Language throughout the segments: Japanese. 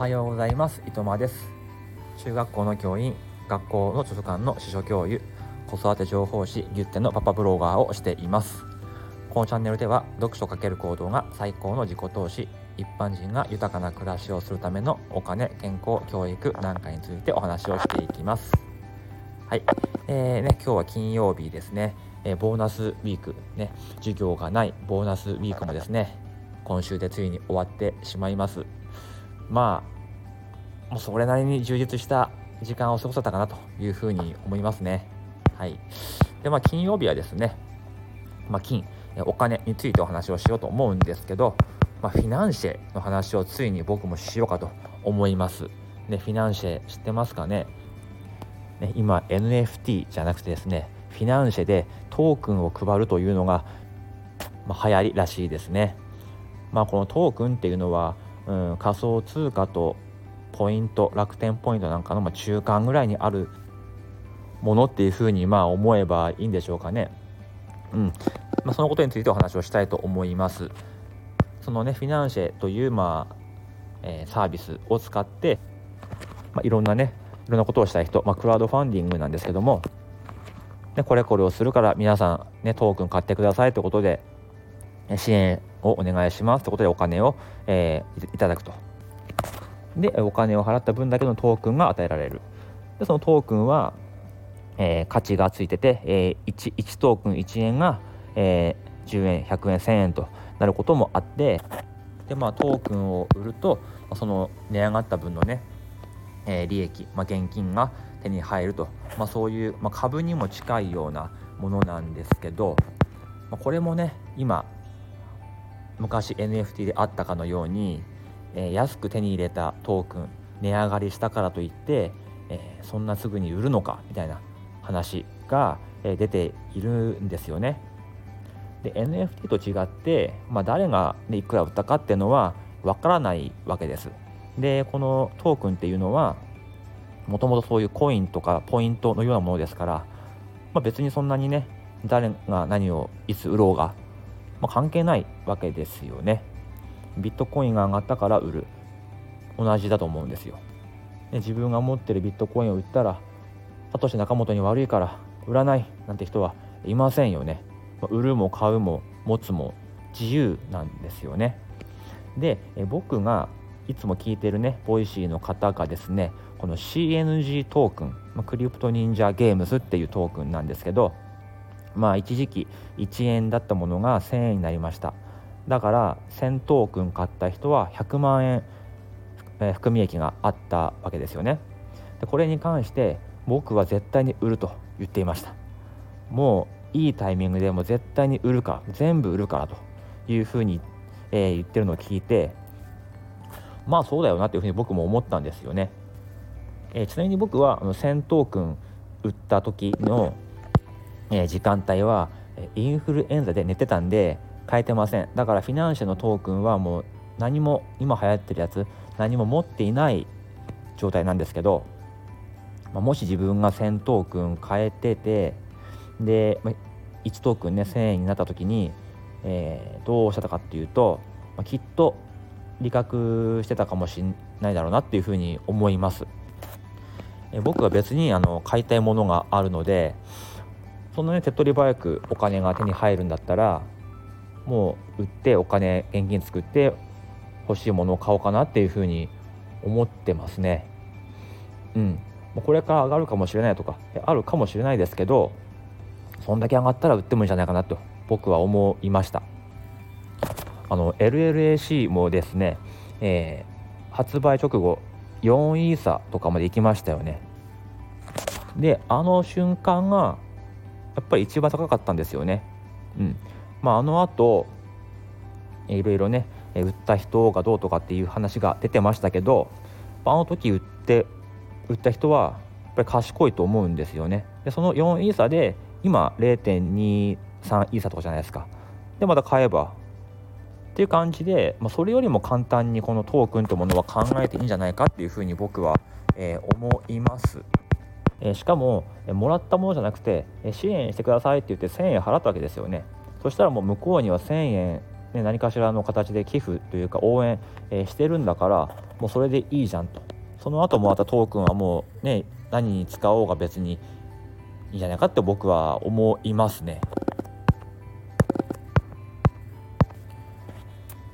はようございます。伊藤間です。中学校の教員学校の図書館の司書教諭子育て情報誌ギュッテのパパブロガーをしています。このチャンネルでは読書×行動が最高の自己投資一般人が豊かな暮らしをするためのお金健康教育なんかについてお話をしていきます。はい、えーね、今日は金曜日ですね、えー、ボーナスウィークね。授業がないボーナスウィークもですね今週でついに終わってしまいます。まあもうそれなりに充実した時間を過ごせたかなというふうに思いますね。はい。でまあ金曜日はですね、まあ、金お金についてお話をしようと思うんですけど、まあ、フィナンシェの話をついに僕もしようかと思います。ねフィナンシェ知ってますかね？ね今 NFT じゃなくてですねフィナンシェでトークンを配るというのが、まあ、流行りらしいですね。まあこのトークンっていうのはうん、仮想通貨とポイント楽天ポイントなんかのま中間ぐらいにあるものっていうふうにまあ思えばいいんでしょうかね。うんまあ、そのことについてお話をしたいと思います。そのねフィナンシェというまあ、えー、サービスを使って、まあ、いろんなねいろんなことをしたい人、まあ、クラウドファンディングなんですけども、ね、これこれをするから皆さん、ね、トークン買ってくださいということで支援をお願いしますということでお金を、えー、いただくと。でお金を払った分だけのトークンが与えられる。でそのトークンは、えー、価値がついてて、えー、1, 1トークン1円が、えー、10円100円1000円となることもあってで、まあ、トークンを売るとその値上がった分のね、えー、利益、まあ、現金が手に入ると、まあ、そういう、まあ、株にも近いようなものなんですけど、まあ、これもね今昔 NFT であったかのように、えー、安く手に入れたトークン値上がりしたからといって、えー、そんなすぐに売るのかみたいな話が、えー、出ているんですよね。で NFT と違って、まあ、誰が、ね、いくら売ったかっていうのはわからないわけです。でこのトークンっていうのはもともとそういうコインとかポイントのようなものですから、まあ、別にそんなにね誰が何をいつ売ろうがまあ、関係ないわけですよね。ビットコインが上がったから売る。同じだと思うんですよ。で自分が持ってるビットコインを売ったらサトシ仲本に悪いから売らないなんて人はいませんよね。売るも買うも持つも自由なんですよね。でえ僕がいつも聞いてるね Voicy の方がですねこの CNG トークン、ま、 CryptoNinja Games っていうトークンなんですけどまあ一時期1円だったものが1000円になりました。だから1000トークン買った人は100万円、含み益があったわけですよね。でこれに関して僕は絶対に売ると言っていました。もういいタイミングでも絶対に売るか全部売るからというふうに、えー、言ってるのを聞いてまあそうだよなというふうに僕も思ったんですよね、えー、ちなみに僕はあの1000トークン売った時のえ時間帯はインフルエンザで寝てたんで変えてませんだからフィナンシェのトークンはもう何も今流行ってるやつ何も持っていない状態なんですけど、ま、もし自分が1000トークン変えててで、まあ、1トークンね1000円になった時に、えー、どうしたかっていうと、ま、きっと利確してたかもしれないだろうなっていうふうに思います。え僕は別にあの買いたいものがあるのでそのね手っ取り早くお金が手に入るんだったらもう売ってお金現金作って欲しいものを買おうかなっていうふうに思ってますね。うん、これから上がるかもしれないとかあるかもしれないですけどそんだけ上がったら売ってもいいんじゃないかなと僕は思いました。あの LLAC もですね、えー、発売直後4イーサとかまで行きましたよね。であの瞬間がやっぱり一番高かったんですよね。うんまあ、あの後いろいろね売った人がどうとかっていう話が出てましたけどあの時売って売った人はやっぱり賢いと思うんですよね。でその4イーサで今0.23イーサとかじゃないですか。でまた買えばっていう感じで、まあ、それよりも簡単にこのトークンというものは考えていいんじゃないかっていうふうに僕は、えー、思います。えしかも、えもらったものじゃなくて、え支援してくださいって言って1000円払ったわけですよねそしたらもう向こうには1000円ね、何かしらの形で寄付というか応援、え、してるんだからもうそれでいいじゃんとその後もまたトークンはもうね何に使おうが別にいいんじゃないかって僕は思いますね。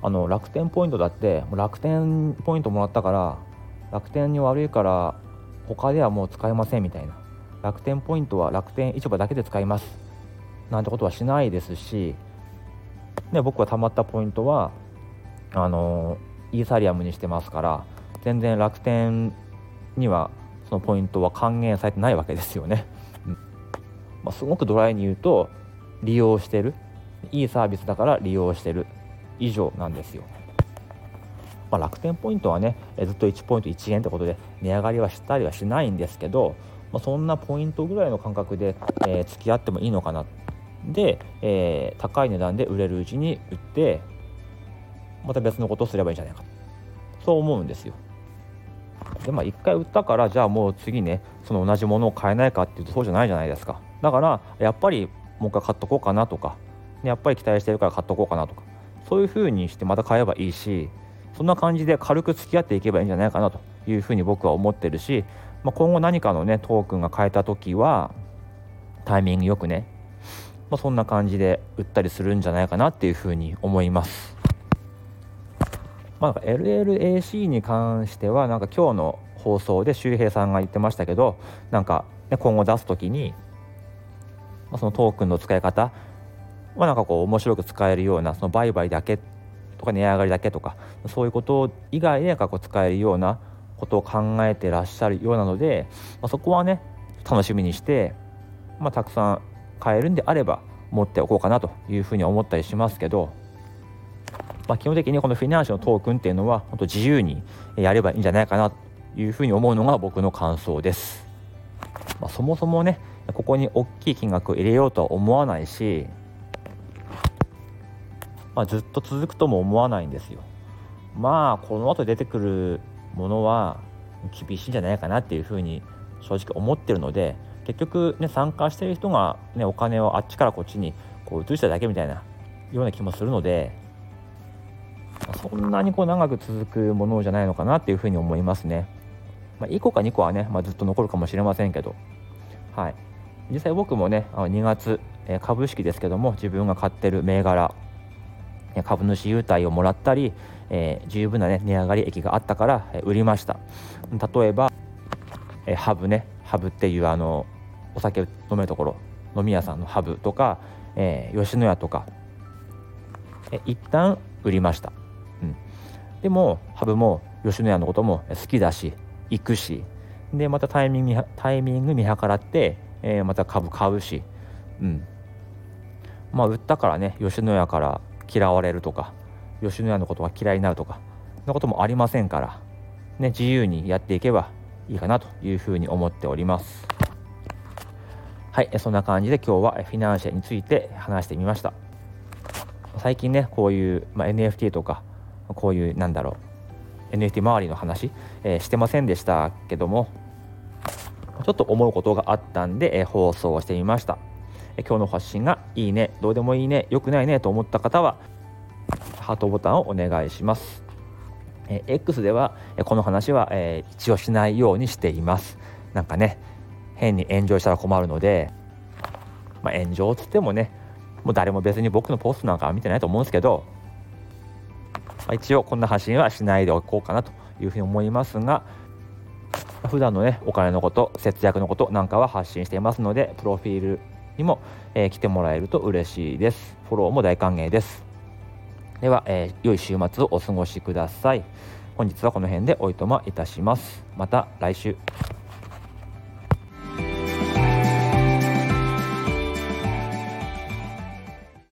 あの楽天ポイントだって楽天ポイントもらったから楽天に悪いから他ではもう使えませんみたいな。楽天ポイントは楽天市場だけで使います。なんてことはしないですし、ね、僕はたまったポイントはあのイーサリアムにしてますから全然楽天にはそのポイントは還元されてないわけですよね。うん。まあ、すごくドライに言うと利用してる。いいサービスだから利用してる。以上なんですよ。まあ、楽天ポイントはねずっと1ポイント1円ってことで値上がりはしたりはしないんですけど、まあ、そんなポイントぐらいの感覚で、えー、付き合ってもいいのかなで、えー、高い値段で売れるうちに売ってまた別のことをすればいいんじゃないかそう思うんですよ。でまあ1回売ったからじゃあもう次ねその同じものを買えないかっていうとそうじゃないじゃないですかだからやっぱりもう一回買っとこうかなとかやっぱり期待してるから買っとこうかなとかそういうふうにしてまた買えばいいしそんな感じで軽く付き合っていけばいいんじゃないかなというふうに僕は思ってるし、まあ、今後何かのねトークンが変えた時はタイミングよくね、まあ、そんな感じで売ったりするんじゃないかなっていうふうに思います。まあ、LLAC に関してはなんか今日の放送で周平さんが言ってましたけどなんか、ね、今後出す時に、まあ、そのトークンの使い方はなんかこう面白く使えるようなその売買だけっとか値上がりだけとかそういうこと以外でこう使えるようなことを考えてらっしゃるようなので、まあ、そこはね楽しみにして、まあ、たくさん買えるんであれば持っておこうかなというふうに思ったりしますけど、まあ、基本的にこのフィナンシェのトークンっていうのは本当自由にやればいいんじゃないかなというふうに思うのが僕の感想です。まあ、そもそもねここに大きい金額を入れようとは思わないしまあ、ずっと続くとも思わないんですよ。まあこの後出てくるものは厳しいんじゃないかなっていうふうに正直思ってるので結局ね参加してる人が、ね、お金をあっちからこっちにこう移しただけみたいなような気もするのでそんなにこう長く続くものじゃないのかなっていうふうに思いますね。まあ、1個か2個はね、まあ、ずっと残るかもしれませんけど、はい、実際僕もね2月株式ですけども自分が買ってる銘柄株主優待をもらったり、えー、十分な、ね、値上がり益があったから、え売りました。例えば、えハブね。ハブっていうあのお酒飲めるところ。飲み屋さんのハブとか、えー、吉野家とか、え一旦売りました、うん、でもハブも吉野家のことも好きだし行くし。でまたタイミングタイミング見計らって、えー、また株買うし、うん、まあ売ったからね吉野家から嫌われるとか吉野家のことが嫌いになるとかそんなこともありませんから、ね、自由にやっていけばいいかなというふうに思っております。はい、そんな感じで今日はフィナンシェについて話してみました。最近ね、こういう、まあ、NFT とか、こういうなんだろう、NFT 周りの話、えー、してませんでしたけども、ちょっと思うことがあったんで、えー、放送をしてみました。今日の発信がいいねどうでもいいね良くないねと思った方はハートボタンをお願いします。え X ではこの話は、えー、一応しないようにしています。なんかね変に炎上したら困るので、まあ、炎上っつってもねもう誰も別に僕のポストなんかは見てないと思うんですけど、まあ、一応こんな発信はしないでおこうかなというふうに思いますが普段のねお金のこと節約のことなんかは発信していますのでプロフィールにも、えー、来てもらえると嬉しいです。フォローも大歓迎です。では、えー、良い週末をお過ごしください。本日はこの辺でおいとまいたします。また来週。